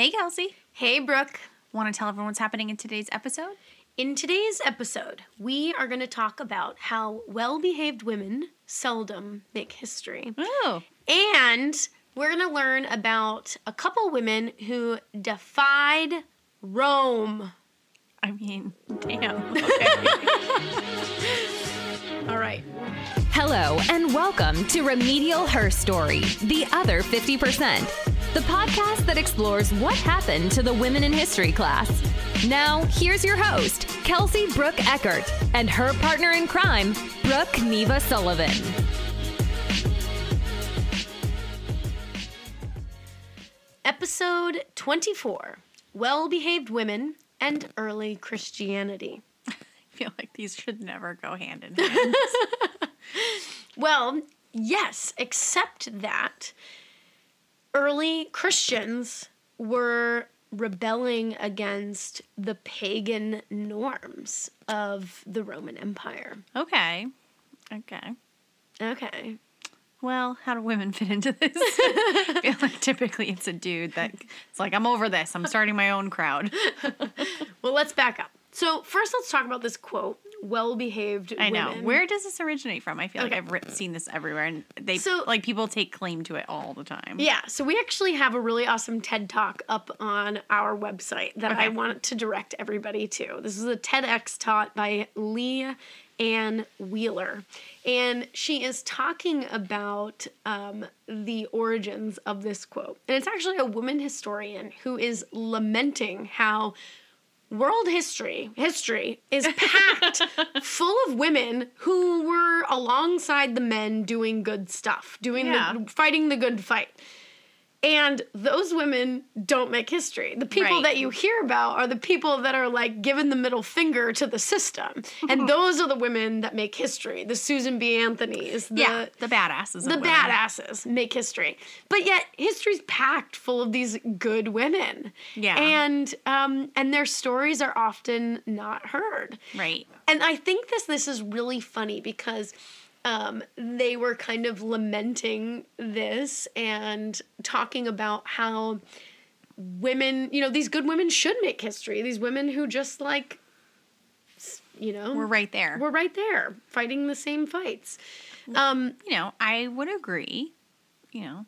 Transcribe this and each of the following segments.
Hey, Kelsie. Hey, Brooke. Want to tell everyone what's happening in today's episode? In today's episode, we are going to talk about how well behaved women seldom make history. Oh. And we're going to learn about a couple women who defied Rome. I mean, damn. All right. Hello, and welcome to Remedial Herstory, the other 50%, the podcast that explores what happened to the women in history class. Now, here's your host, Kelsie Brooke Eckert, and her partner in crime, Brooke Neva Sullivan. Episode 24 Well behaved women and early Christianity. I feel like these should never go hand in hand. Well, yes, except that early Christians were rebelling against the pagan norms of the Roman Empire. okay. Okay. Okay. Well, how do women fit into this? I feel like typically it's a dude that it's like, I'm over this. I'm starting my own crowd. Well, let's back up. So, first, let's talk about this quote well behaved I know. women. Where does this originate from? I feel Okay. like I've seen this everywhere and they So- like people take claim to it all the time. Yeah, so we actually have a really awesome TED Talk up on our website that I want to direct everybody to. This is a TEDx taught by Lee Ann Wheeler. And she is talking about um, the origins of this quote. And it's actually a woman historian who is lamenting how world history history is packed full of women who were alongside the men doing good stuff doing Yeah. the fighting the good fight and those women don't make history. The people Right. that you hear about are the people that are like giving the middle finger to the system. And those are the women that make history. The Susan B. Anthony's, the, yeah, the badasses. the badasses make history. But yet history's packed full of these good women. Yeah. And um and their stories are often not heard. Right. And I think this this is really funny because um, they were kind of lamenting this and talking about how women, you know, these good women should make history. These women who just like, you know, We're right there. we're right there fighting the same fights. Um, you know, I would agree. You know,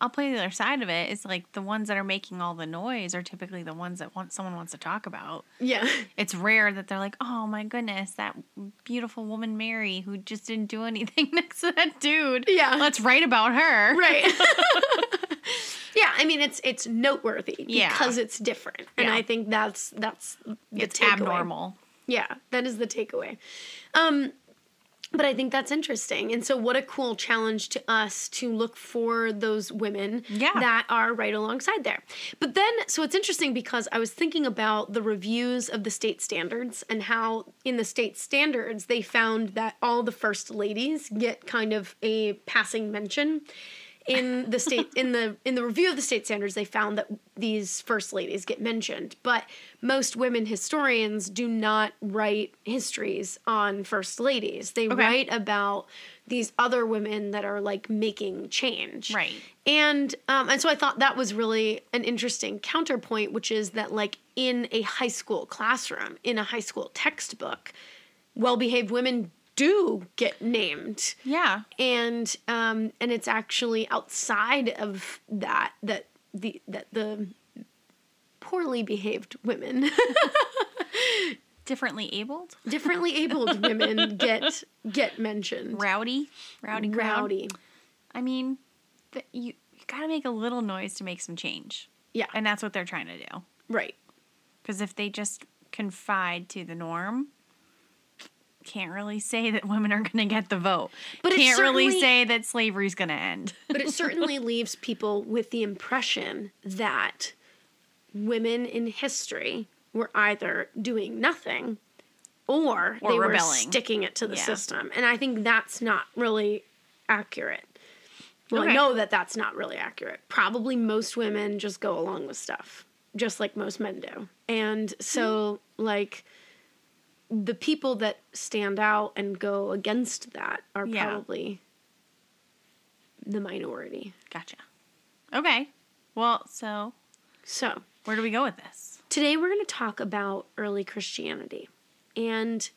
I'll play the other side of it. it. Is like the ones that are making all the noise are typically the ones that want someone wants to talk about. yeah. It's rare that they're like, oh my goodness, that beautiful woman Mary who just didn't do anything next to that dude. Yeah. let's write about her. Right. yeah, I mean it's it's noteworthy Yeah. because it's different. And Yeah. I think that's that's the It's takeaway. abnormal. Yeah, that is the takeaway. Um, but I think that's interesting. And so, what a cool challenge to us to look for those women Yeah. that are right alongside there. But then, so it's interesting because I was thinking about the reviews of the state standards and how in the state standards they found that all the first ladies get kind of a passing mention in the state in the in the review of the state standards they found that these first ladies get mentioned. But most women historians do not write histories on first ladies. They write about these other women that are like making change. Right. and um, and so I thought that was really an interesting counterpoint, which is that like in a high school classroom, in a high school textbook, well-behaved women do get named. Yeah. and um and it's actually outside of that that the that the poorly behaved women. Differently abled, differently abled women get get mentioned. Rowdy, rowdy, crowd. rowdy. I mean, you you got to make a little noise to make some change, yeah. And that's what they're trying to do. right. Because if they just confide to the norm, can't really say that women are going to get the vote. But can't really say that slavery's going to end. but it certainly leaves people with the impression that women in history were either doing nothing or, Or they were sticking it to the Yeah. system. And I think that's not really accurate. Well, I know that that's not really accurate. Probably most women just go along with stuff, just like most men do. And so, like, the people that stand out and go against that are Yeah. probably the minority. Gotcha. Okay. Well, so So, where do we go with this? today we're going to talk about early Christianity. And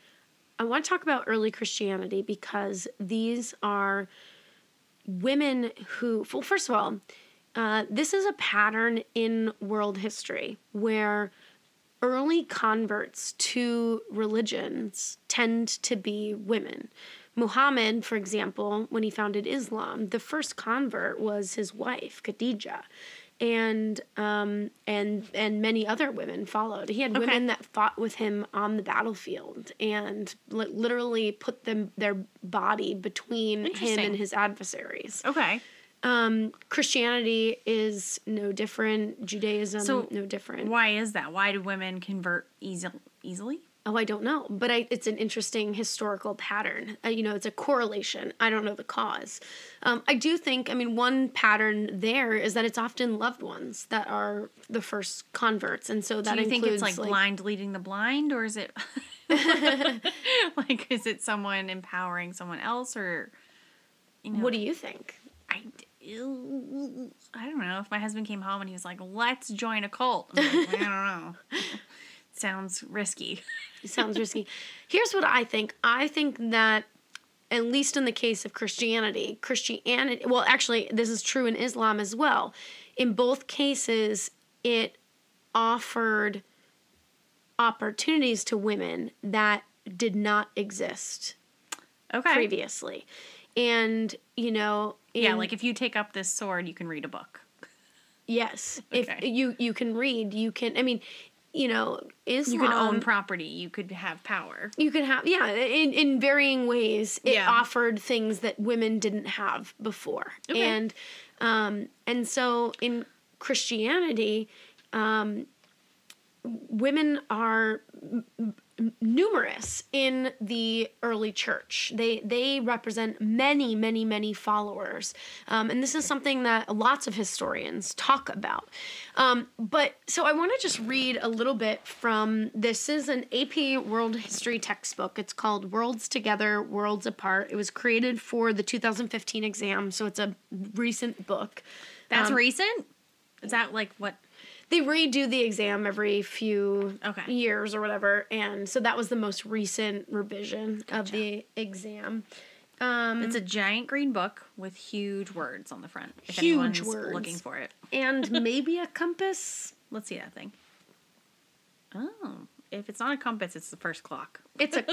I want to talk about early Christianity because these are women who, well, first of all, uh, this is a pattern in world history where early converts to religions tend to be women. Muhammad, for example, when he founded Islam, the first convert was his wife, Khadijah. And um, and and many other women followed. He had Okay. women that fought with him on the battlefield and li- literally put them their body between him and his adversaries. Okay. Um, Christianity is no different. Judaism, So no different. Why is that? Why do women convert easy, easily? Oh, I don't know, but I, it's an interesting historical pattern. Uh, you know, it's a correlation. I don't know the cause. Um, I do think, I mean, one pattern there is that it's often loved ones that are the first converts, and so that do you think it's like, blind leading the blind, or is it like is it someone empowering someone else, or you know? What do you think? I, I don't know. If my husband came home and he was like, "Let's join a cult," I'm like, I don't know. Sounds risky. It sounds risky. Here's what I think. I think that at least in the case of Christianity, Christianity, well, actually, this is true in Islam as well. In both cases, it offered opportunities to women that did not exist Okay. previously. And, you know, Yeah, like if you take up this sword, you can read a book. yes, Okay. if you you can read, you can I mean, you know, Islam You can own property. You could have power. You could have, yeah, in, in varying ways, it Yeah. offered things that women didn't have before. Okay. And, um, and so in Christianity, um, women are numerous in the early church. They they represent many, many, many followers, um, and this is something that lots of historians talk about. Um, but so I want to just read a little bit from this is an AP World History textbook. It's called Worlds Together, Worlds Apart. It was created for the 2015 exam, so it's a recent book. That's Um, recent. Is that like what? They redo the exam every few Okay. years or whatever and so that was the most recent revision of the exam um, It's a giant green book with huge words on the front. If Huge anyone's words. looking for it, and maybe a compass let's see that thing. Oh, if it's not a compass, it's the first clock. it's a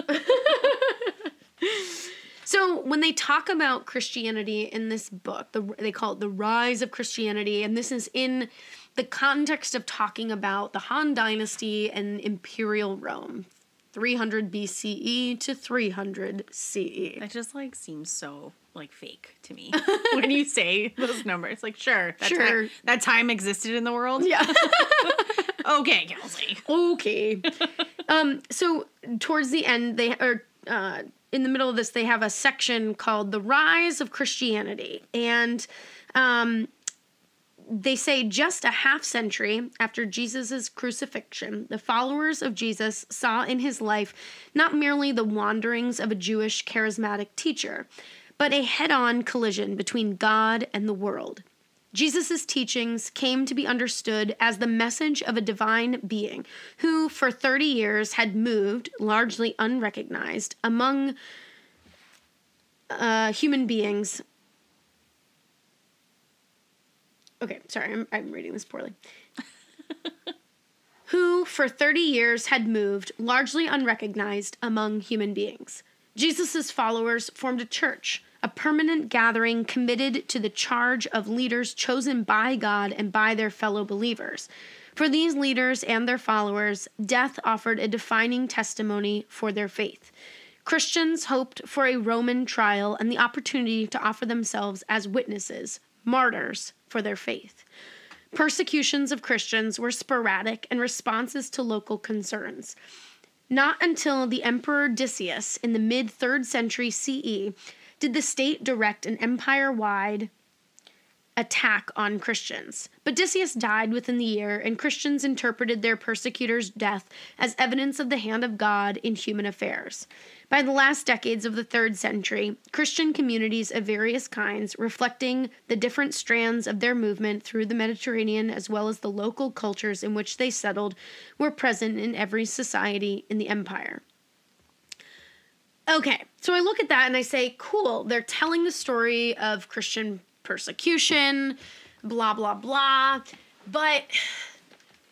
so when they talk about christianity in this book the, they call it the rise of christianity and this is in the context of talking about the han dynasty and imperial rome 300 bce to 300 ce That just like seems so like fake to me when you say those numbers. Like, sure, that Sure. time, that time existed in the world. yeah Okay, Kelsie. okay. um, so towards the end, they are uh, in the middle of this. They have a section called "The Rise of Christianity," and um, they say just a half century after Jesus' crucifixion, the followers of Jesus saw in his life not merely the wanderings of a Jewish charismatic teacher, but a head on collision between God and the world. Jesus' teachings came to be understood as the message of a divine being who, for 30 years, had moved, largely unrecognized, among uh, human beings. Okay, sorry, I'm, I'm reading this poorly. who, for 30 years, had moved, largely unrecognized, among human beings. Jesus' followers formed a church, a permanent gathering committed to the charge of leaders chosen by God and by their fellow believers. For these leaders and their followers, death offered a defining testimony for their faith. Christians hoped for a Roman trial and the opportunity to offer themselves as witnesses, martyrs for their faith. Persecutions of Christians were sporadic and responses to local concerns. Not until the Emperor Decius in the mid 3rd century CE did the state direct an empire wide attack on Christians. But Decius died within the year, and Christians interpreted their persecutor's death as evidence of the hand of God in human affairs. By the last decades of the third century, Christian communities of various kinds, reflecting the different strands of their movement through the Mediterranean as well as the local cultures in which they settled, were present in every society in the empire. Okay, so I look at that and I say, cool, they're telling the story of Christian persecution, blah, blah, blah. But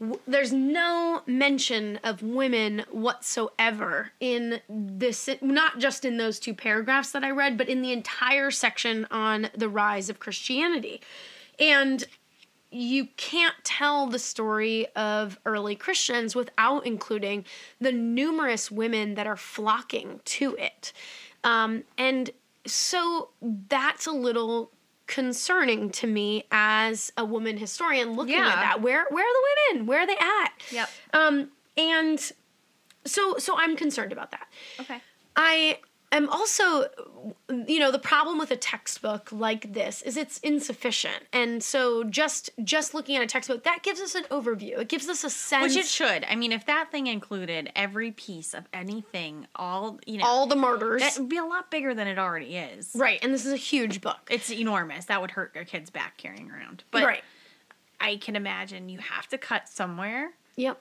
w- there's no mention of women whatsoever in this, not just in those two paragraphs that I read, but in the entire section on the rise of Christianity. And you can't tell the story of early Christians without including the numerous women that are flocking to it. Um, and so that's a little concerning to me as a woman historian looking Yeah. at that. Where where are the women? Where are they at? Yep. Um, and so so I'm concerned about that. Okay. I am also, you know, the problem with a textbook like this is it's insufficient, and so just just looking at a textbook that gives us an overview. It gives us a sense. Which it should. I mean, if that thing included every piece of anything, all you know, all the martyrs, that would be a lot bigger than it already is. right? And this is a huge book, It's enormous. That would hurt a kid's back carrying around. But right? I can imagine you have to cut somewhere. Yep.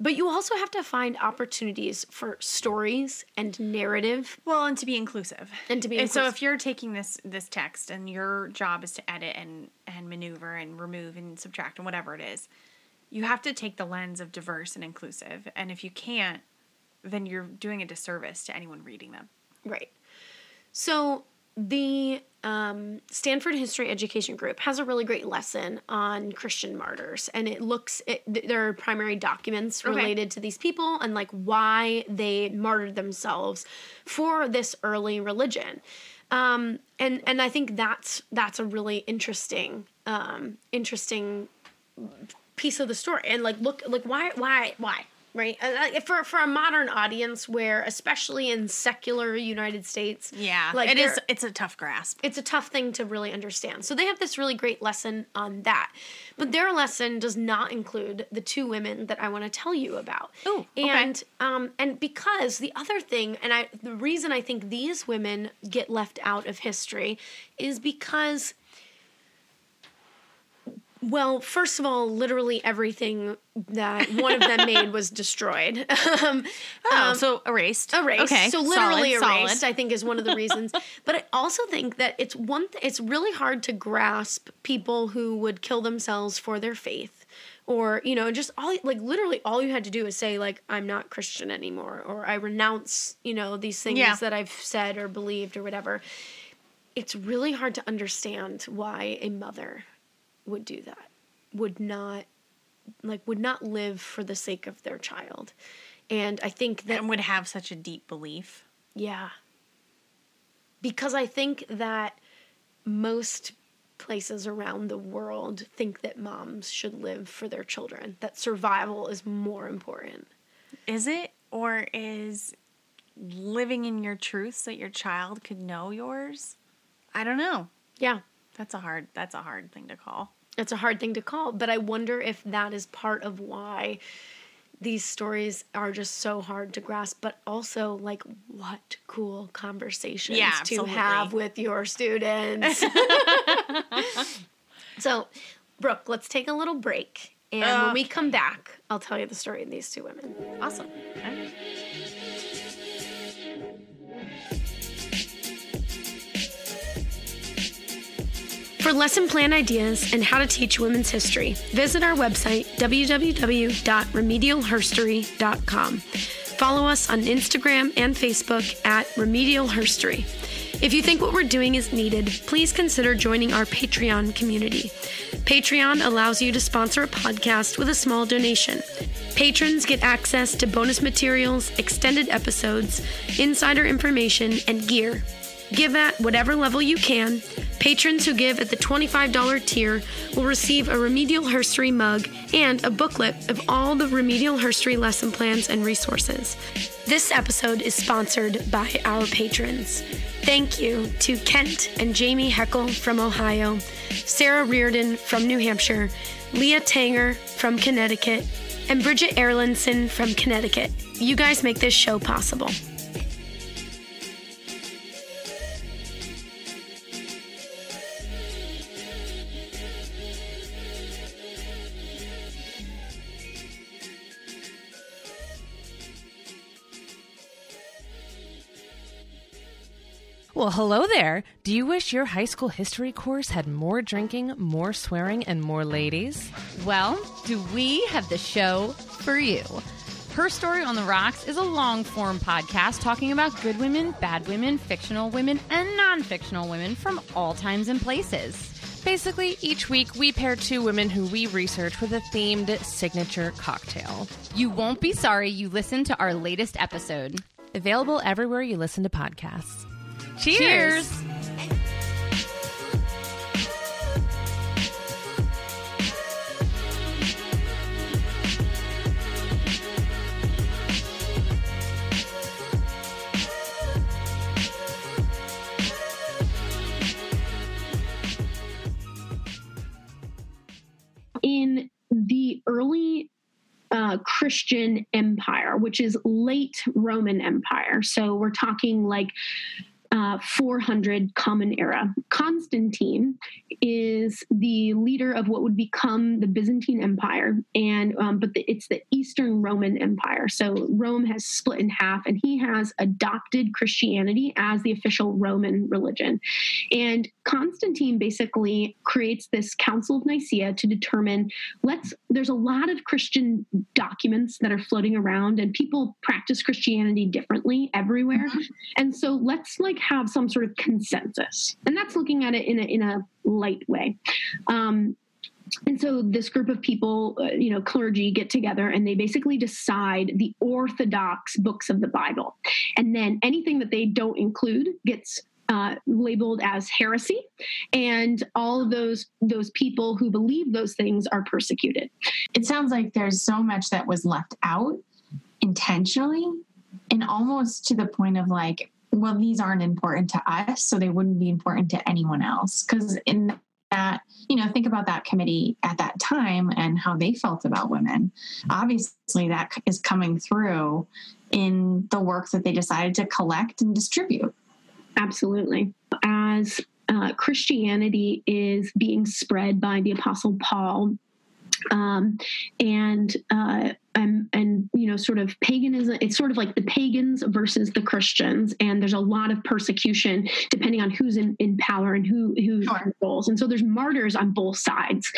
But you also have to find opportunities for stories and narrative. Well, and to be inclusive. And to be And so if you're taking this this text and your job is to edit and and maneuver and remove and subtract and whatever it is, you have to take the lens of diverse and inclusive. And if you can't, then you're doing a disservice to anyone reading them. Right. So the um, Stanford History Education Group has a really great lesson on Christian martyrs, and it looks it, th- there are primary documents Okay. related to these people and like why they martyred themselves for this early religion. Um, and and I think that's that's a really interesting um, interesting piece of the story and like look like why why why right Uh, for for a modern audience where especially in secular united states Yeah, like it is. It's a tough grasp. it's a tough thing to really understand so they have this really great lesson on that but their lesson does not include the two women that i want to tell you about Ooh, okay. and um and because the other thing and i the reason i think these women get left out of history is because well, first of all, literally everything that one of them made was destroyed. um, Oh, so erased. erased. Okay. So literally solid, erased, solid. I think, is one of the reasons. but I also think that it's one. Th- it's really hard to grasp people who would kill themselves for their faith, or you know, just all like literally all you had to do is say like, "I'm not Christian anymore," or "I renounce," you know, these things Yeah. that I've said or believed or whatever. It's really hard to understand why a mother would do that. Would not like would not live for the sake of their child. And I think that and would have such a deep belief. yeah. Because I think that most places around the world think that moms should live for their children, that survival is more important. Is it or is living in your truth so that your child could know yours? I don't know. Yeah. That's a hard. That's a hard thing to call. It's a hard thing to call, but I wonder if that is part of why these stories are just so hard to grasp, but also like what cool conversations Yeah, to have with your students. so, Brooke, let's take a little break. And when we come back, I'll tell you the story of these two women. Awesome. For lesson plan ideas and how to teach women's history, visit our website, www.remedialherstory.com. Follow us on Instagram and Facebook at Remedial Herstory. If you think what we're doing is needed, please consider joining our Patreon community. Patreon allows you to sponsor a podcast with a small donation. Patrons get access to bonus materials, extended episodes, insider information, and gear Give at whatever level you can. Patrons who give at the $25 tier will receive a Remedial Herstory mug and a booklet of all the Remedial Herstory lesson plans and resources. This episode is sponsored by our patrons. Thank you to Kent and Jamie Heckel from Ohio, Sarah Reardon from New Hampshire, Leah Tanger from Connecticut, and Bridget Erlandson from Connecticut. You guys make this show possible. Well, hello there. Do you wish your high school history course had more drinking, more swearing, and more ladies? Well, do we have the show for you? Her Story on the Rocks is a long form podcast talking about good women, bad women, fictional women, and non fictional women from all times and places. Basically, each week we pair two women who we research with a themed signature cocktail. You won't be sorry you listened to our latest episode. Available everywhere you listen to podcasts. Cheers. in the early uh, Christian empire, which is late Roman Empire. So we're talking like uh, 400 Common Era. Constantine is the leader of what would become the Byzantine Empire, and um, but the, it's the Eastern Roman Empire. So Rome has split in half, and he has adopted Christianity as the official Roman religion. And Constantine basically creates this Council of Nicaea to determine let's. There's a lot of Christian documents that are floating around, and people practice Christianity differently everywhere, mm-hmm. and so let's like have some sort of consensus. And that's looking at it in a, in a light way. Um, and so this group of people, uh, you know, clergy get together and they basically decide the orthodox books of the Bible. And then anything that they don't include gets uh, labeled as heresy, and all of those those people who believe those things are persecuted. It sounds like there's so much that was left out intentionally, and almost to the point of like well, these aren't important to us, so they wouldn't be important to anyone else. Because in that, you know, think about that committee at that time and how they felt about women. Obviously, that is coming through in the work that they decided to collect and distribute. Absolutely. As uh, Christianity is being spread by the Apostle Paul, um, and uh, and and you know sort of paganism it's sort of like the pagans versus the christians and there's a lot of persecution depending on who's in, in power and who who sure. controls. And so there's martyrs on both sides.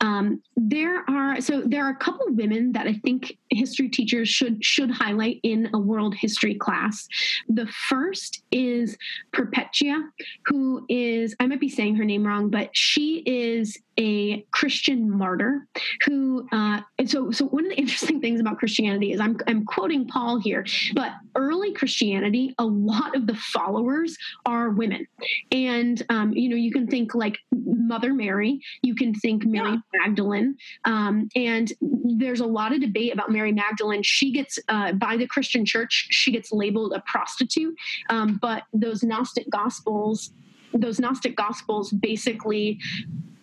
Um, there are so there are a couple of women that i think history teachers should should highlight in a world history class. The first is perpetua who is i might be saying her name wrong but she is a christian martyr who uh, and so so one of the interesting interesting things about Christianity is I'm, I'm quoting Paul here, but early Christianity, a lot of the followers are women. And, um, you know, you can think like Mother Mary, you can think Mary yeah. Magdalene. Um, and there's a lot of debate about Mary Magdalene. She gets, uh, by the Christian church, she gets labeled a prostitute. Um, but those Gnostic Gospels, those Gnostic Gospels basically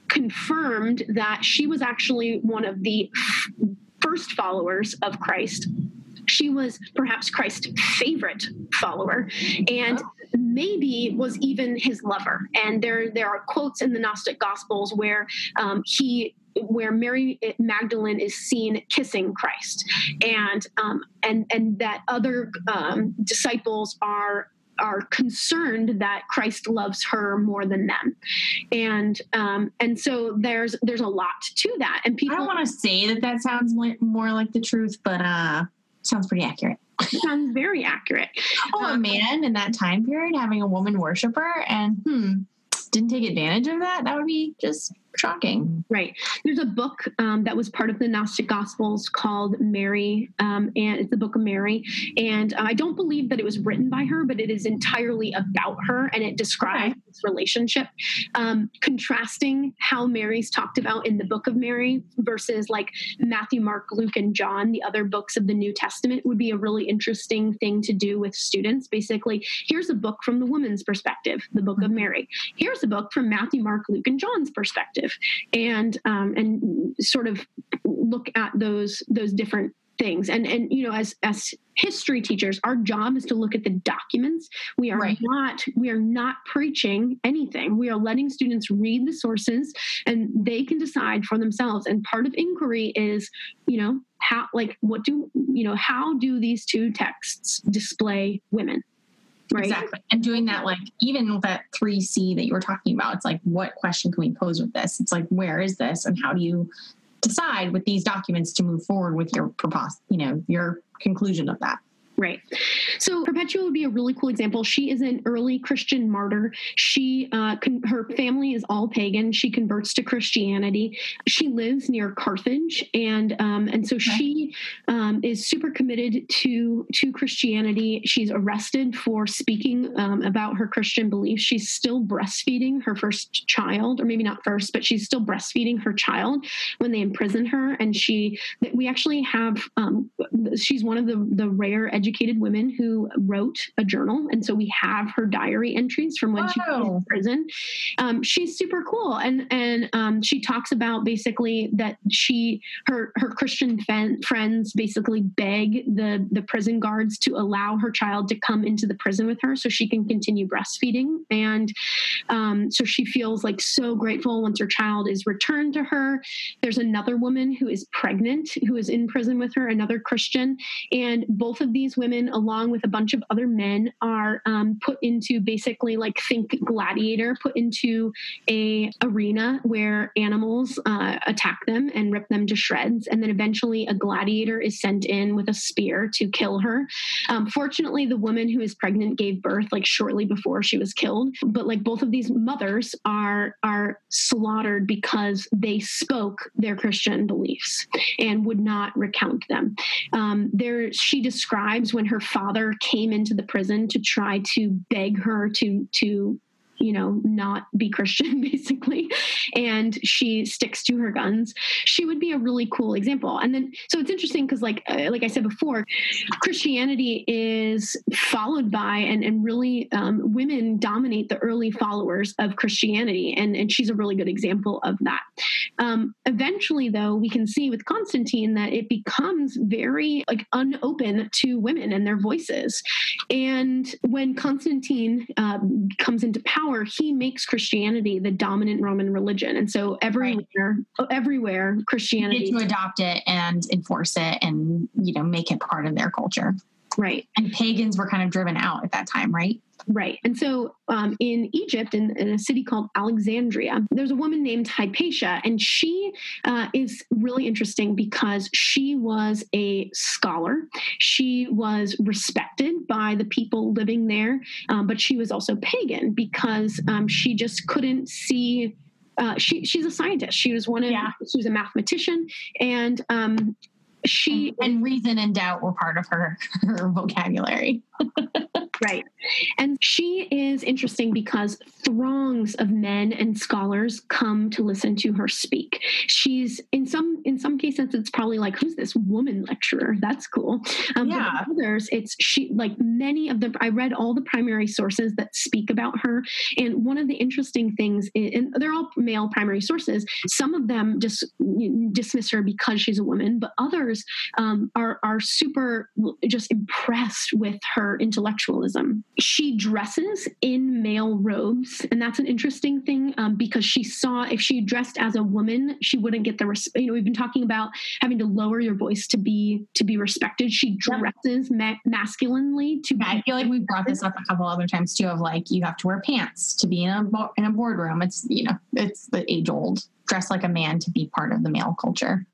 confirmed that she was actually one of the first followers of Christ. She was perhaps Christ's favorite follower and maybe was even his lover. And there, there are quotes in the Gnostic Gospels where um, he where Mary Magdalene is seen kissing Christ, and um, and and that other um, disciples are are concerned that Christ loves her more than them, and um, and so there's there's a lot to that. And people, I don't want to say that that sounds more like the truth, but uh, sounds pretty accurate. sounds very accurate. Oh, um, a man in that time period having a woman worshiper and hmm, didn't take advantage of that. That would be just shocking. Right. There's a book um, that was part of the Gnostic Gospels called Mary, um, and it's the Book of Mary. And uh, I don't believe that it was written by her, but it is entirely about her, and it describes Okay. this relationship, um, contrasting how Mary's talked about in the Book of Mary versus like Matthew, Mark, Luke, and John, the other books of the New Testament, would be a really interesting thing to do with students. Basically, here's a book from the woman's perspective, the Book of Mary. Here's a book from Matthew, Mark, Luke, and John's perspective and um, and sort of look at those those different things. And and you know as as history teachers our job is to look at the documents. We are Right. not we are not preaching anything. We are letting students read the sources and they can decide for themselves. And part of inquiry is you know how like what do you know how do these two texts display women right Exactly. And doing that, like, even with that 3C that you were talking about, it's like, what question can we pose with this? It's like, where is this? And how do you decide with these documents to move forward with your propos, you know, your conclusion of that? Right. So Perpetua would be a really cool example. She is an early Christian martyr. She, uh, con- her family is all pagan. She converts to Christianity. She lives near Carthage, and um, and so she um, is super committed to to Christianity. She's arrested for speaking um, about her Christian beliefs. She's still breastfeeding her first child, or maybe not first, but she's still breastfeeding her child when they imprison her. And she, we actually have, um, she's one of the the rare educated women who wrote a journal, and so we have her diary entries from when she was in prison. Um, she's super cool, and and um, she talks about basically that she her her Christian fen- friends basically beg the the prison guards to allow her child to come into the prison with her so she can continue breastfeeding, and um, so she feels like so grateful once her child is returned to her. There's another woman who is pregnant who is in prison with her, another Christian, and both of these women, along with a bunch of other men, are um, put into basically like think gladiator, put into a arena where animals uh, attack them and rip them to shreds, and then eventually a gladiator is sent in with a spear to kill her. Um, fortunately, the woman who is pregnant gave birth like shortly before she was killed, but like both of these mothers are are slaughtered because they spoke their Christian beliefs and would not recount them. Um, there, she describes when her father came into the prison to try to beg her to to you know not be christian basically and she sticks to her guns she would be a really cool example. And then so it's interesting because like uh, like i said before christianity is followed by and and really um, women dominate the early followers of christianity and and she's a really good example of that. Um, eventually though we can see with constantine that it becomes very like unopen to women and their voices. And when constantine um, comes into power he makes christianity the dominant roman religion and so everywhere everywhere christianity to adopt it and enforce it and, you know, make it part of their culture. right And pagans were kind of driven out at that time, right? Right. And so um, in Egypt, in, in a city called Alexandria, there's a woman named Hypatia, and she uh, is really interesting because she was a scholar. She was respected by the people living there, um, but she was also pagan because um, she just couldn't see. Uh, she she's a scientist. She was one of Yeah. she was a mathematician, and um, she and reason and doubt were part of her, her vocabulary. Right. And she is interesting because throngs of men and scholars come to listen to her speak. She's in some in some cases it's probably like who's this woman lecturer? That's cool. Um, Yeah. in others it's she like many of the I read all the primary sources that speak about her and one of the interesting things is, and they're all male primary sources. Some of them just dismiss her because she's a woman, but others um, are are super just impressed with her intellectualism. She dresses in male robes, and that's an interesting thing um, because she saw if she dressed as a woman, she wouldn't get the respect. You know, we've been talking about having to lower your voice to be to be respected. She dresses ma- masculinely to I be feel like we've brought this up a couple other times too of like you have to wear pants to be in a bo- in a boardroom. It's you know it's the age old dress like a man to be part of the male culture.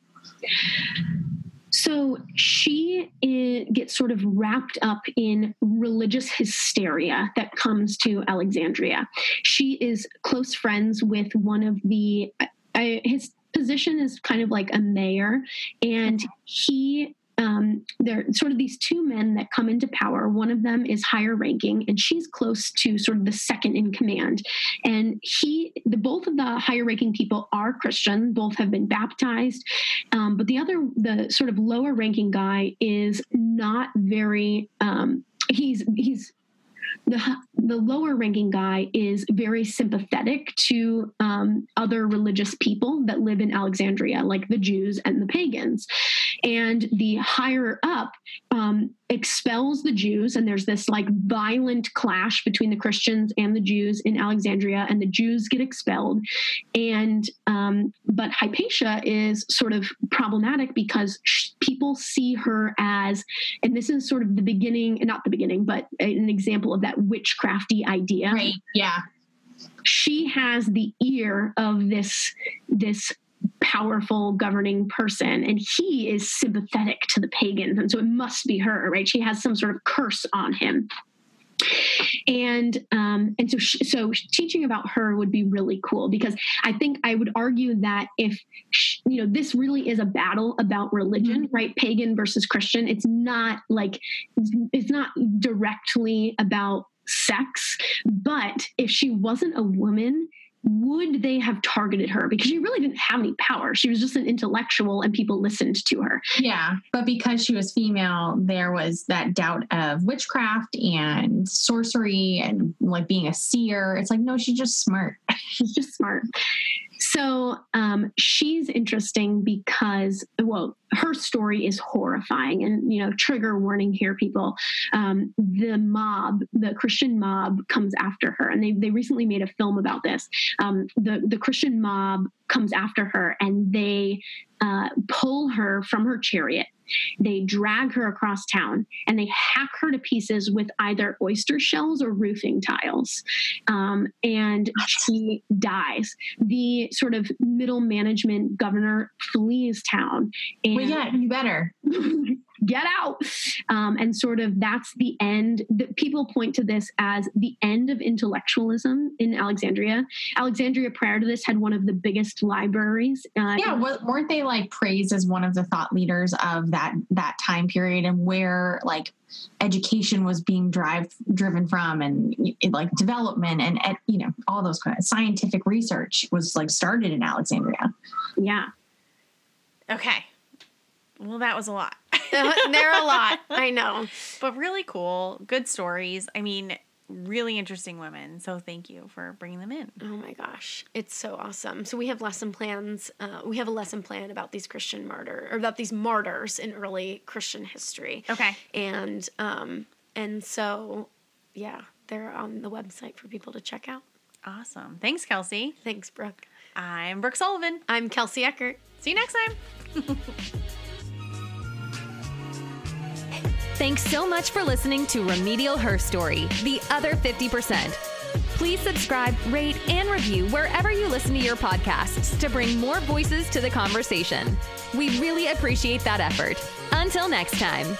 So she i gets sort of wrapped up in religious hysteria that comes to Alexandria. She is close friends with one of the I, his position is kind of like a mayor, and he um, there are sort of these two men that come into power. One of them is higher ranking, and she's close to sort of the second in command. And he, the both of the higher ranking people are Christian. Both have been baptized, um, but the other, the sort of lower ranking guy, is not very. Um, he's he's the the lower ranking guy is very sympathetic to um, other religious people that live in Alexandria, like the Jews and the pagans, and the higher up um, expels the Jews, and there's this like violent clash between the Christians and the Jews in Alexandria, and the Jews get expelled. And um, but Hypatia is sort of problematic because sh- people see her as, and this is sort of the beginning, not the beginning, but an example of that witchcrafty idea. Right. Yeah. She has the ear of this this powerful governing person and he is sympathetic to the pagans and so it must be her right she has some sort of curse on him and um, and so she, so teaching about her would be really cool because I think I would argue that if she, you know this really is a battle about religion, mm-hmm. right? Pagan versus Christian. It's not like it's not directly about sex, but if she wasn't a woman would they have targeted her? Because she really didn't have any power. She was just an intellectual and people listened to her. Yeah but because she was female there was that doubt of witchcraft and sorcery and like being a seer. It's like no she's just smart. She's just smart so um, she's interesting because, well, her story is horrifying. And, you know, trigger warning here, people. Um, the mob, the Christian mob comes after her. And they, they recently made a film about this. Um, the, the Christian mob comes after her and they uh, pull her from her chariot they drag her across town and they hack her to pieces with either oyster shells or roofing tiles. Um, and she dies. The sort of middle management governor flees town. And well, yeah, you better. get out. Um, and sort of that's the end. That people point to this as the end of intellectualism in Alexandria. Alexandria prior to this had one of the biggest libraries. Uh, yeah, weren't they like praised as one of the thought leaders of that that time period and where like education was being drive driven from and like development and, and you know all those kind of scientific research was like started in Alexandria. Yeah. Okay. Well, that was a lot. They're a lot. I know. But really cool. Good stories. I mean, really interesting women. So thank you for bringing them in. Oh my gosh. It's so awesome. So we have lesson plans. Uh, we have a lesson plan about these Christian martyr or about these martyrs in early Christian history. Okay. And um and so yeah, they're on the website for people to check out. Awesome. Thanks, Kelsie. Thanks, Brooke. I'm Brooke Sullivan. I'm Kelsie Eckert. See you next time. Thanks so much for listening to Remedial Herstory, the other 50%. Please subscribe, rate, and review wherever you listen to your podcasts to bring more voices to the conversation. We really appreciate that effort. Until next time.